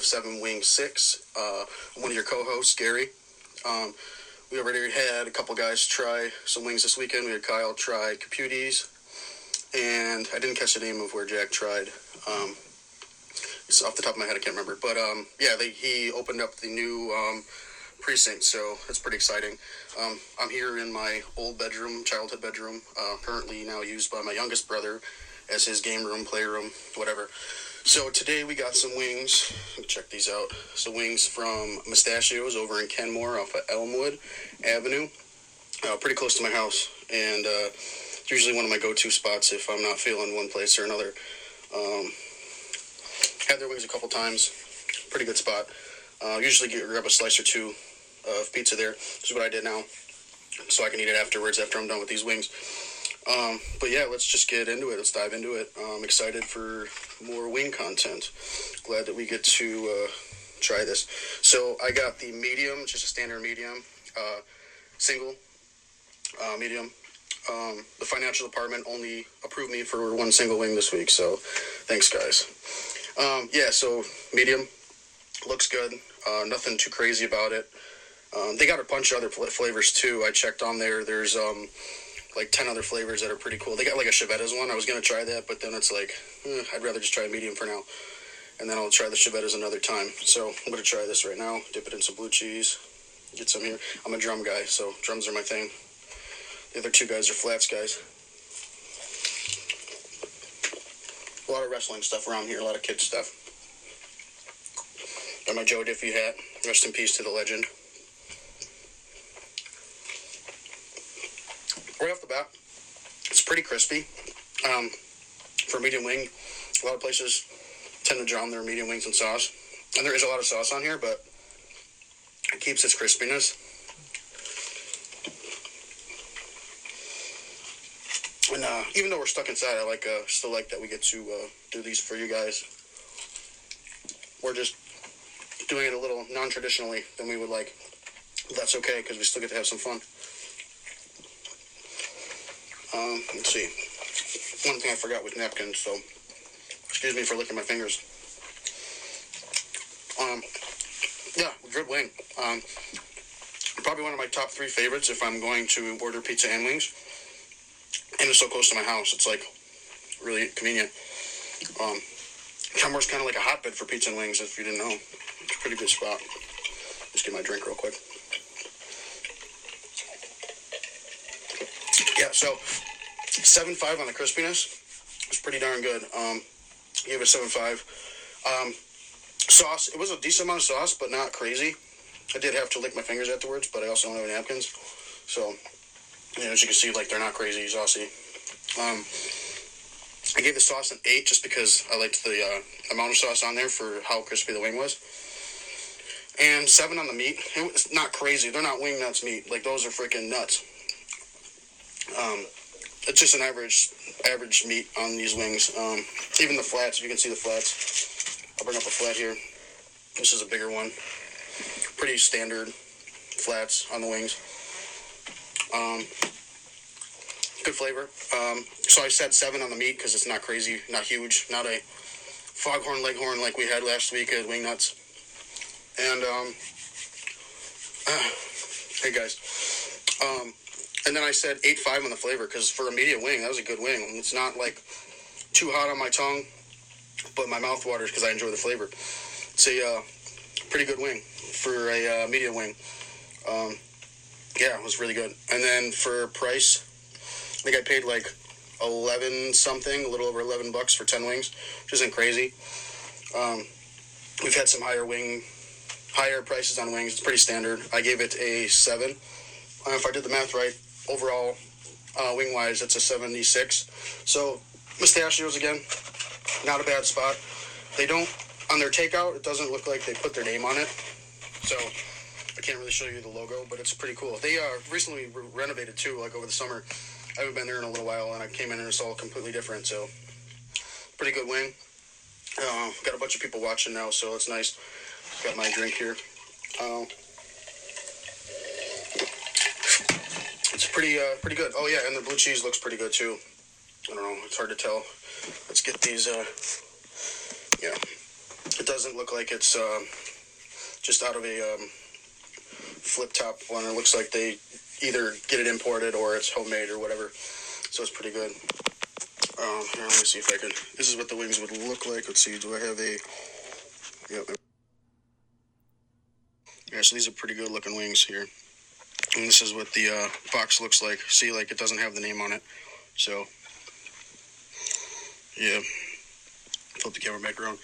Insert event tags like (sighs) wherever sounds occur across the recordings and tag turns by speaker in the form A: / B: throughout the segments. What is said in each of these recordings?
A: of Seven Wing Six. Uh, one of your co-hosts, Gary. Um, we already had a couple guys try some wings this weekend. We had Kyle try Caputi's, and I didn't catch the name of where Jack tried. Um, it's off the top of my head, I can't remember. But um, yeah, they, he opened up the new um, precinct, so it's pretty exciting. Um, I'm here in my old bedroom, childhood bedroom, uh, currently now used by my youngest brother as his game room, playroom, whatever. So today we got some wings. Check these out. Some wings from Mustachios over in Kenmore off of Elmwood Avenue, uh, pretty close to my house, and uh, it's usually one of my go-to spots if I'm not feeling one place or another. Um, had their wings a couple times. Pretty good spot. Uh, usually get, grab a slice or two of pizza there. This is what I did now, so I can eat it afterwards after I'm done with these wings. Um, but yeah, let's just get into it. Let's dive into it. I'm excited for more wing content. Glad that we get to uh, try this. So I got the medium, just a standard medium, uh, single uh, medium. Um, the financial department only approved me for one single wing this week, so thanks, guys. Um, yeah, so medium looks good. Uh, nothing too crazy about it. Um, they got a bunch of other fl- flavors too. I checked on there. There's um, like 10 other flavors that are pretty cool. They got like a Chiavetta's one. I was going to try that, but then it's like, eh, I'd rather just try a medium for now. And then I'll try the Chiavetta's another time. So I'm going to try this right now. Dip it in some blue cheese. Get some here. I'm a drum guy, so drums are my thing. The other two guys are flats guys. A lot of wrestling stuff around here, a lot of kids stuff. Got my Joe Diffie hat. Rest in peace to the legend. Right off the bat, it's pretty crispy. Um, for medium wing, a lot of places tend to drown their medium wings in sauce. And there is a lot of sauce on here, but it keeps its crispiness. And uh, even though we're stuck inside, I like uh, still like that we get to uh, do these for you guys. We're just doing it a little non-traditionally than we would like. But that's okay because we still get to have some fun. Um, let's see. One thing I forgot was napkins, so excuse me for licking my fingers. Um, yeah, good wing. Um, probably one of my top three favorites if I'm going to order pizza and wings. And it's so close to my house, it's like really convenient. Um, Kenmore's kind of like a hotbed for pizza and wings, if you didn't know. It's a pretty good spot. Just get my drink real quick. Yeah, so seven five on the crispiness. It's pretty darn good. Um, gave it seven five. Um, sauce. It was a decent amount of sauce, but not crazy. I did have to lick my fingers afterwards, but I also don't have napkins. So, you know, as you can see, like they're not crazy saucy. Um, I gave the sauce an eight just because I liked the uh, amount of sauce on there for how crispy the wing was. And seven on the meat. It's not crazy. They're not wing nuts meat. Like those are freaking nuts. Um, it's just an average average meat on these wings. Um, even the flats, if you can see the flats. I'll bring up a flat here. This is a bigger one. Pretty standard flats on the wings. Um, good flavor. Um, so I said seven on the meat because it's not crazy, not huge, not a foghorn leghorn like we had last week at Wing Nuts. And um, (sighs) hey guys. Um, and then I said eight five on the flavor because for a medium wing, that was a good wing. It's not like too hot on my tongue, but my mouth waters because I enjoy the flavor. It's a uh, pretty good wing for a uh, medium wing. Um, yeah, it was really good. And then for price, I think I paid like eleven something, a little over eleven bucks for ten wings, which isn't crazy. Um, we've had some higher wing, higher prices on wings. It's pretty standard. I gave it a seven. If I did the math right, overall, uh, wing wise, it's a seventy-six. So mustachios again. not a bad spot. They don't on their takeout. It doesn't look like they put their name on it, so I can't really show you the logo, but it's pretty cool. They uh, recently re- renovated too, like over the summer. I haven't been there in a little while, and I came in and it's all completely different. So pretty good wing. Uh, got a bunch of people watching now, so it's nice. Got my drink here. Uh, it's pretty uh, pretty good. Oh yeah, and the blue cheese looks pretty good too. I don't know, it's hard to tell. Let's get these. Uh, yeah, it doesn't look like it's um, just out of a um, flip top one. It looks like they either get it imported or it's homemade or whatever. So it's pretty good. Um, here, let me see if I can. This is what the wings would look like. Let's see. Do I have a? Yep. Yeah, so these are pretty good looking wings here. And this is what the uh, box looks like. See, like it doesn't have the name on it. So, yeah. Flip the camera back around.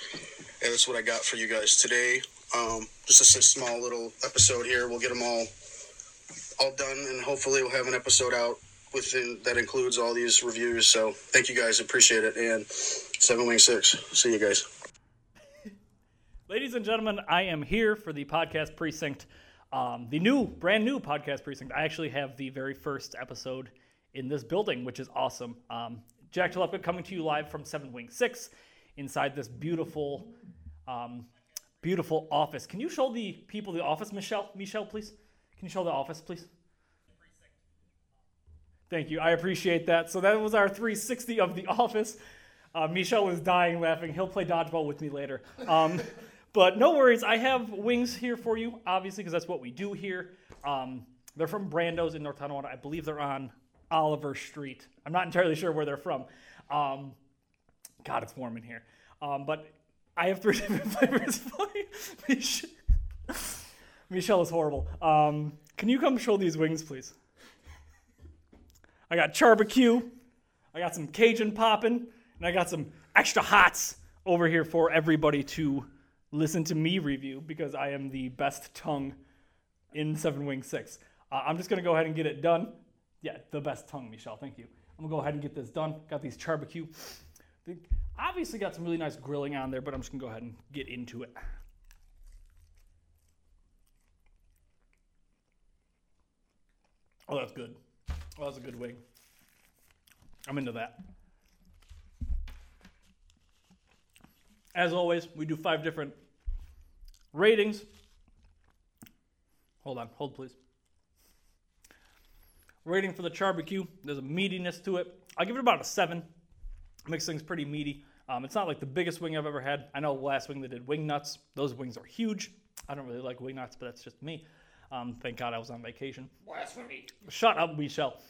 A: And that's what I got for you guys today. Um, just a small little episode here. We'll get them all all done, and hopefully we'll have an episode out within that includes all these reviews. So thank you guys, appreciate it. And Seven Wing Six. See you guys. (laughs)
B: Ladies and gentlemen, I am here for the podcast precinct, um, the new, brand new podcast precinct. I actually have the very first episode in this building, which is awesome. Um, Jack Talepka coming to you live from Seven Wing Six, inside this beautiful, um, beautiful office. Can you show the people the office, Michelle? Michelle, please. Can you show the office, please? Thank you. I appreciate that. So that was our 360 of the (laughs) office. Uh, Michelle is dying laughing. He'll play dodgeball with me later. Um, (laughs) but no worries. I have wings here for you, obviously, because that's what we do here. Um, they're from Brando's in North Tonawanda. I believe they're on Oliver Street. I'm not entirely sure where they're from. Um, God, it's warm in here. Um, but I have three (laughs) different flavors for you. Mich- Michelle is horrible. Um, can you come show these wings, please? I got charbecue, I got some Cajun poppin', and I got some extra hots over here for everybody to listen to me review because I am the best tongue in Seven Wing Six. Uh, I'm just gonna go ahead and get it done. Yeah, the best tongue, Michelle. Thank you. I'm gonna go ahead and get this done. Got these charbecue. They obviously got some really nice grilling on there, but I'm just gonna go ahead and get into it. Oh, that's good. Oh, that's a good wing. I'm into that. As always, we do five different ratings. Hold on, hold please. Rating for the charbecue. There's a meatiness to it. I give it about a seven. Makes things pretty meaty. Um, it's not like the biggest wing I've ever had. I know last wing they did wing nuts. Those wings are huge. I don't really like wing nuts, but that's just me. Um, thank God I was on vacation.
C: Blasphemy.
B: Shut up, Michelle.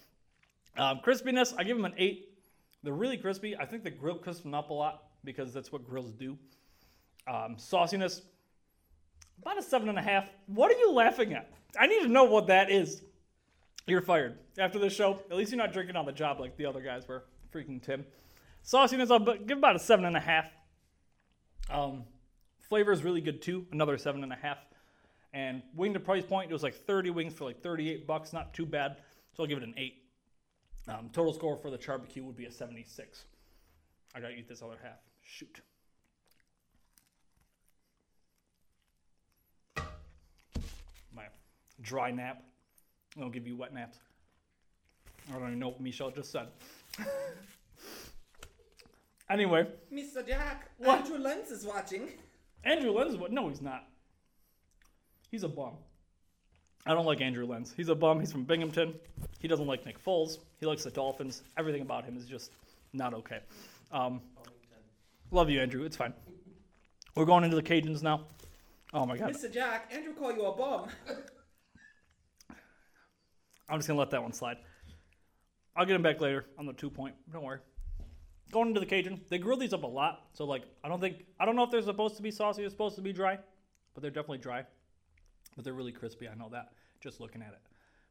B: Um, crispiness, I give them an eight. They're really crispy. I think the grill crisps them up a lot because that's what grills do. Um, sauciness, about a seven and a half. What are you laughing at? I need to know what that is. You're fired after this show. At least you're not drinking on the job like the other guys were. Freaking Tim. Sauciness, I'll give about a seven and a half. Um, flavor is really good too. Another seven and a half. And wing to price point, it was like 30 wings for like 38 bucks. Not too bad. So I'll give it an eight. Um, total score for the charbecue would be a 76. I gotta eat this other half. Shoot. My dry nap. I'll give you wet naps. I don't even know what Michelle just said. (laughs) anyway,
C: Mr. Jack,
B: What?
C: Andrew Lenz is watching.
B: Andrew Lenz, is what? No, he's not. He's a bum. I don't like Andrew Lenz. He's a bum. He's from Binghamton. He doesn't like Nick Foles. He likes the Dolphins. Everything about him is just not okay. Um, love you, Andrew. It's fine. We're going into the Cajuns now. Oh my God.
C: Mr. Jack, Andrew call you a bum. (laughs)
B: I'm just gonna let that one slide. I'll get him back later on the two point. Don't worry. Going into the Cajun, they grill these up a lot. So like, I don't think I don't know if they're supposed to be saucy or supposed to be dry, but they're definitely dry. But they're really crispy. I know that just looking at it.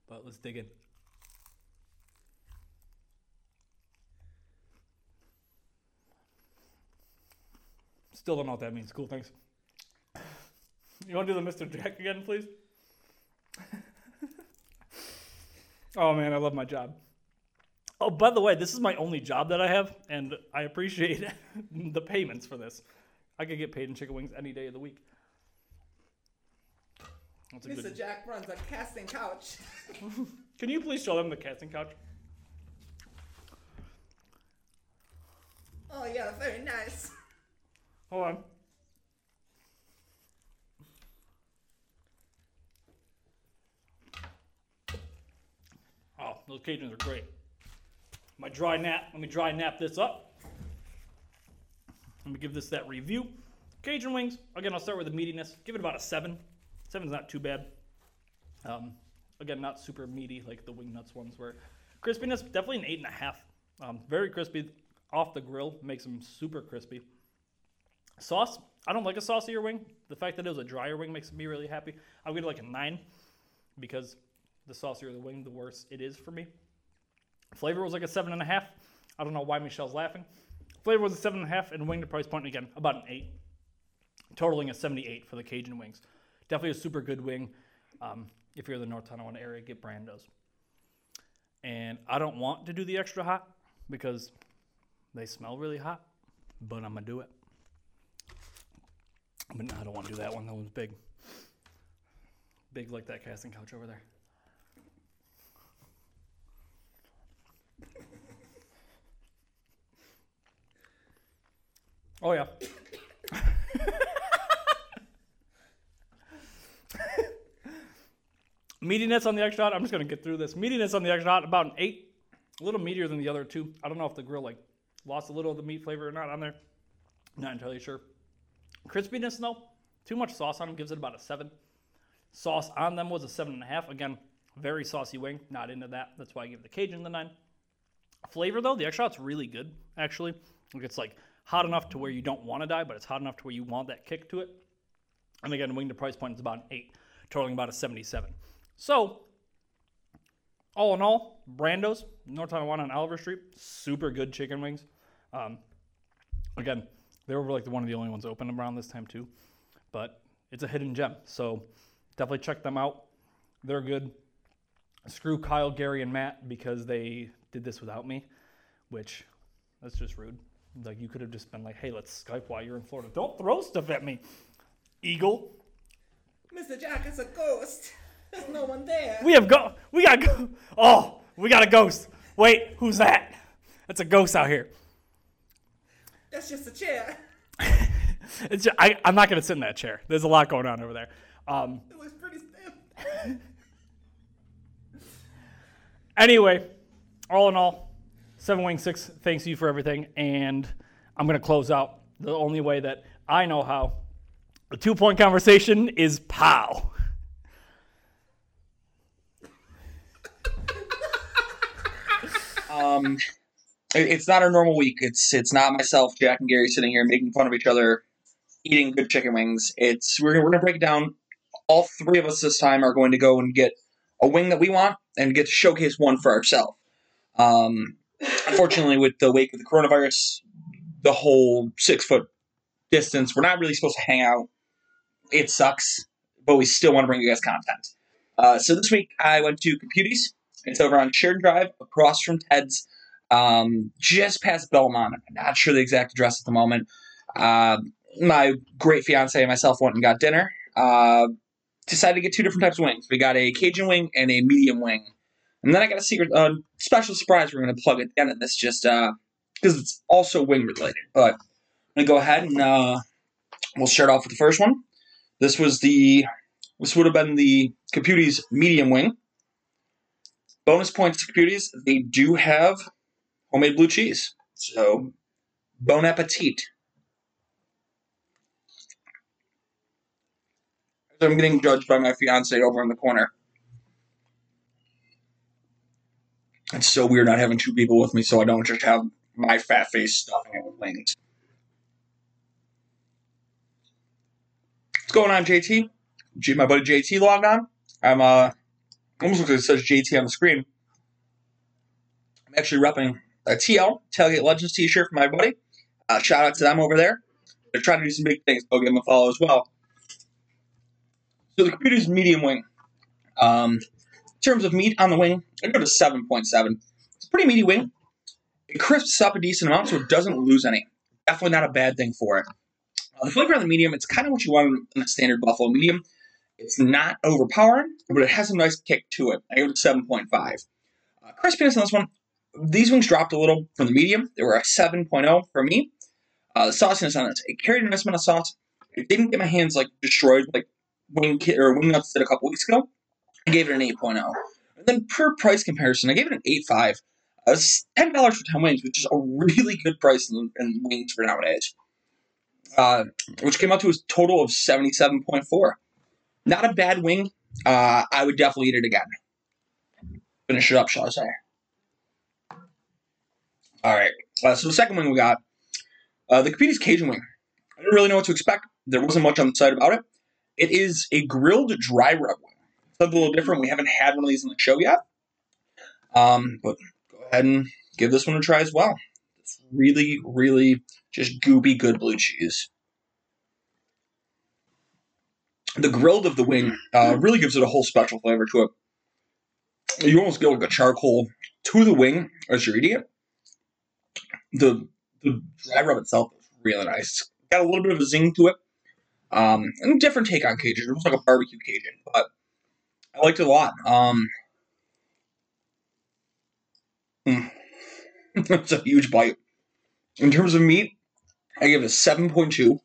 B: But let's dig in. Still don't know what that means. Cool, thanks. You want to do the Mr. Jack again, please? (laughs) Oh man, I love my job. Oh, by the way, this is my only job that I have, and I appreciate (laughs) the payments for this. I could get paid in chicken wings any day of the week. That's a
C: Mr.
B: good.
C: Jack runs a casting couch. (laughs)
B: Can you please show them the casting couch?
C: Oh yeah, very nice.
B: Hold on. Oh, those Cajuns are great. My dry nap. Let me dry nap this up. Let me give this that review. Cajun wings. Again, I'll start with the meatiness. Give it about a seven. Seven's not too bad. Um, again, not super meaty like the wing nuts ones were. Crispiness, definitely an eight and a half. Um, very crispy off the grill makes them super crispy. Sauce, I don't like a saucier wing. The fact that it was a drier wing makes me really happy. I'm gonna like a nine because the saucier the wing, the worse it is for me. Flavor was like a seven and a half. I don't know why Michelle's laughing. Flavor was a seven and a half, and wing to price point again about an eight, totaling a 78 for the Cajun wings. Definitely a super good wing. Um, if you're in the North Tonawanda area, get Brando's. And I don't want to do the extra hot because they smell really hot, but I'm gonna do it. But no, I don't want to do that one. That one's big. Big like that casting couch over there. Oh yeah. (laughs) Meatiness on the extra hot. I'm just gonna get through this. Meatiness on the extra hot, about an eight. A little meatier than the other two. I don't know if the grill like lost a little of the meat flavor or not on there. Not entirely sure. Crispiness though, too much sauce on them gives it about a seven. Sauce on them was a seven and a half. Again, very saucy wing. Not into that. That's why I give the Cajun the nine. Flavor though, the extra hot's really good actually. It's like hot enough to where you don't want to die, but it's hot enough to where you want that kick to it. And again, wing to price point is about an eight, totaling about a 77. So, all in all, Brando's, North Tonawanda on Oliver Street, super good chicken wings. Um, again, they were like the one of the only ones open around this time too, but it's a hidden gem. So definitely check them out. They're good. Screw Kyle, Gary, and Matt because they did this without me, which that's just rude. Like you could have just been like, "Hey, let's Skype while you're in Florida. Don't throw stuff at me, Eagle."
C: Mr. Jack is a ghost. There's no one there.
B: We have go. We got go. Oh, we got a ghost. Wait, who's that? That's a ghost out here.
C: That's just a chair. (laughs)
B: It's ju- I, I'm not gonna sit in that chair. There's a lot going on over there. Um,
C: It was pretty stiff. (laughs)
B: anyway, all in all, Seven Wing Six thanks you for everything, and I'm gonna close out the only way that I know how. The two point conversation is pow. (laughs)
D: Um, it- it's not a normal week. It's it's not myself, Jack, and Gary sitting here making fun of each other, eating good chicken wings. It's we're we're gonna break it down. All three of us this time are going to go and get a wing that we want and get to showcase one for ourselves. Um, unfortunately, with the wake of the coronavirus, the whole six foot distance, we're not really supposed to hang out. It sucks, but we still want to bring you guys content. Uh, so this week I went to Caputi's. It's over on Sheridan Drive, across from Ted's, um, just past Belmont. I'm not sure the exact address at the moment. Uh, my great fiance and myself went and got dinner. Uh, decided to get two different types of wings. We got a Cajun wing and a medium wing. And then I got a secret, uh, special surprise we're going to plug at the end of this, just because it's also wing related. But I'm going to go ahead and uh, we'll start off with the first one. This was the, this would have been the Caputi's medium wing. Bonus points to Caputi's, they do have homemade blue cheese. So, bon appetit. I'm getting judged by my fiance over in the corner. It's so weird not having two people with me, so I don't just have my fat face stuffing it with wings. What's going on, JT? J- my buddy JT logged on. I'm uh almost looks like it says JT on the screen. I'm actually repping a TL Tailgate Legends T-shirt for my buddy. Uh, shout out to them over there. They're trying to do some big things. Go give them a follow as well. So the Caputi's medium wing. Um, in terms of meat on the wing, I go to seven point seven. It's a pretty meaty wing. It crisps up a decent amount, so it doesn't lose any. Definitely not a bad thing for it. Uh, the flavor on the medium, it's kind of what you want in a standard buffalo medium. It's not overpowering, but it has a nice kick to it. I it a 7.5. Uh, crispiness on this one, these wings dropped a little from the medium. They were a 7.0 for me. Uh, the sauciness on it, it carried a nice amount of sauce. It didn't get my hands like destroyed like wing Ki- or wing nuts did a couple weeks ago. I gave it an 8.0. And then per price comparison, I gave it an 8.5. Uh, ten dollars for ten wings, which is a really good price in, in wings for nowadays. Uh, which came out to a total of seventy-seven point four. Not a bad wing. Uh, I would definitely eat it again. Finish it up, shall I say? All right. Uh, so the second wing we got, uh, the Caputi's Cajun wing. I didn't really know what to expect. There wasn't much on the site about it. It is a grilled dry rub wing. Something a little different. We haven't had one of these on the show yet. Um, but go ahead and give this one a try as well. It's really, really just goopy, good blue cheese. The grilled of the wing uh, really gives it a whole special flavor to it. You almost get like a charcoal to the wing as you're eating it. The the dry rub itself is really nice. Got a little bit of a zing to it. Um, and a different take on Cajun. It looks like a barbecue Cajun, but I liked it a lot. Um, mm. (laughs) It's a huge bite. In terms of meat, I give it a 7.2.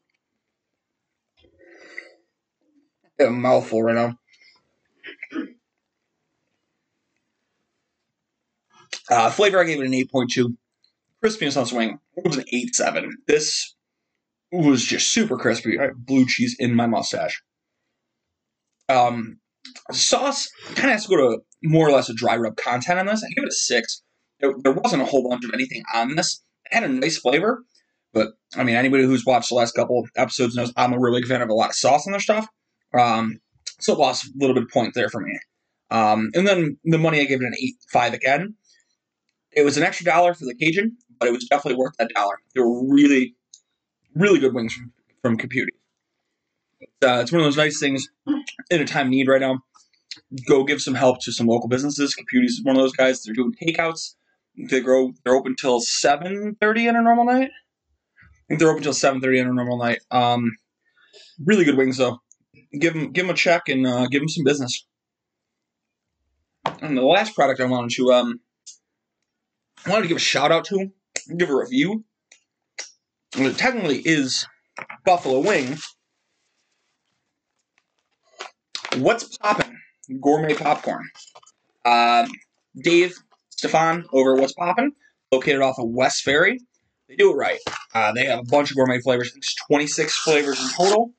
D: Got A mouthful right now. Uh, flavor, I gave it an 8.2. Crispiness on the swing, was an eight seven. This was just super crispy. Blue cheese in my mustache. Um, sauce kind of has to go to more or less a dry rub content on this. I give it a 6 there, there wasn't a whole bunch of anything on this. It had a nice flavor, but I mean, anybody who's watched the last couple episodes knows I'm a really big fan of a lot of sauce on their stuff. Um, so it lost a little bit of point there for me. Um, and then the money I gave it an eight five again. It was an extra dollar for the Cajun, but it was definitely worth that dollar. They were really, really good wings from from Caputi. Uh, it's one of those nice things in a time of need right now. Go give some help to some local businesses. Caputi's is one of those guys. They're doing takeouts. They grow. They're open till seven thirty on a normal night. I think they're open till seven thirty on a normal night. Um, really good wings though. Give them give them a check and uh, give them some business. And the last product I wanted to um, I wanted to give a shout out to, give a review. It technically is Buffalo Wing. What's poppin'? Gourmet popcorn. Um, Dave Stefan over at What's Poppin', located off of West Ferry. They do it right. Uh, they have a bunch of gourmet flavors. It's 26 flavors in total,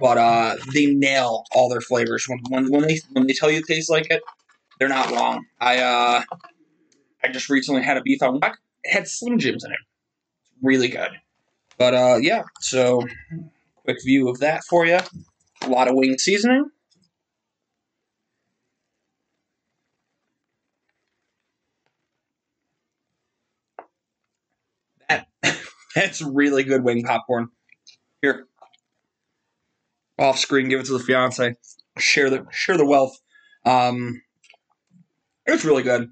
D: but uh, they nail all their flavors. When, when, when they when they tell you it tastes like it, they're not wrong. I uh, I just recently had a beef on weck. Had Slim Jims in it. Really good. But uh, yeah, so quick view of that for you. A lot of wing seasoning. That (laughs) that's really good wing popcorn. Here, off screen, give it to the fiance. Share the share the wealth. Um, it's really good.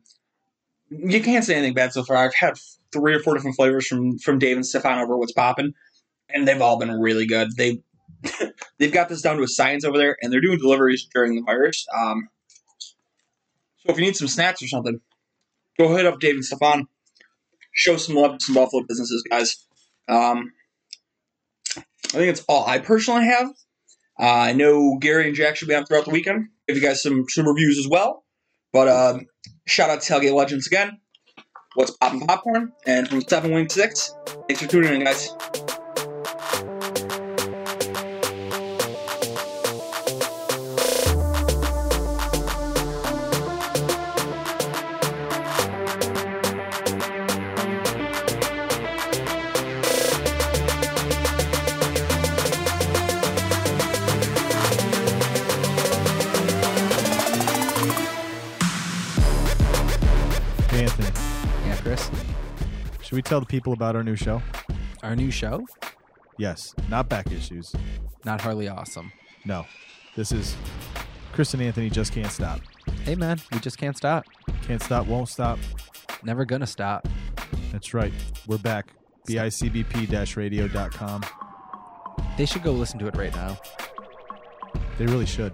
D: You can't say anything bad so far. I've had three or four different flavors from from Dave and Stefan over what's popping, and they've all been really good. They (laughs) they've got this down to a science over there, and they're doing deliveries during the virus. Um, so if you need some snacks or something, go hit up Dave and Stefan. Show some love to some Buffalo businesses, guys. Um, I think it's all I personally have. Uh, I know Gary and Jack should be on throughout the weekend. Give you guys some some reviews as well. But um, shout out to Tailgate Legends again. What's poppin' popcorn? And from Seven Wing Six, thanks for tuning in, guys.
E: We tell the people about our new show?
F: Our new show,
E: Yes, not back issues.
F: not hardly awesome.
E: No, this is Chris and Anthony just can't stop.
F: Hey man, we just can't stop.
E: Can't stop, won't stop.
F: Never gonna stop.
E: That's right. We're back. bicbp-radio.com.
F: They should go listen to it right now.
E: They really should.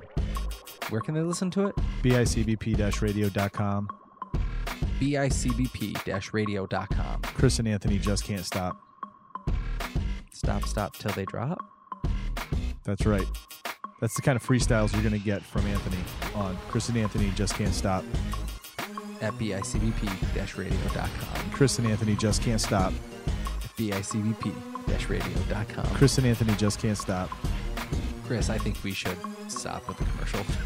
F: Where can they listen to it?
E: bicbp-radio.com.
F: bicbp-radio.com.
E: Chris and Anthony just can't stop.
F: Stop, stop till they drop.
E: That's right. That's the kind of freestyles you're going to get from Anthony on Chris and Anthony just can't stop.
F: At bicbp-radio.com.
E: Chris and Anthony just can't stop.
F: At bicbp radio.com.
E: Chris and Anthony just can't stop.
F: Chris, I think we should stop with the commercial. (laughs)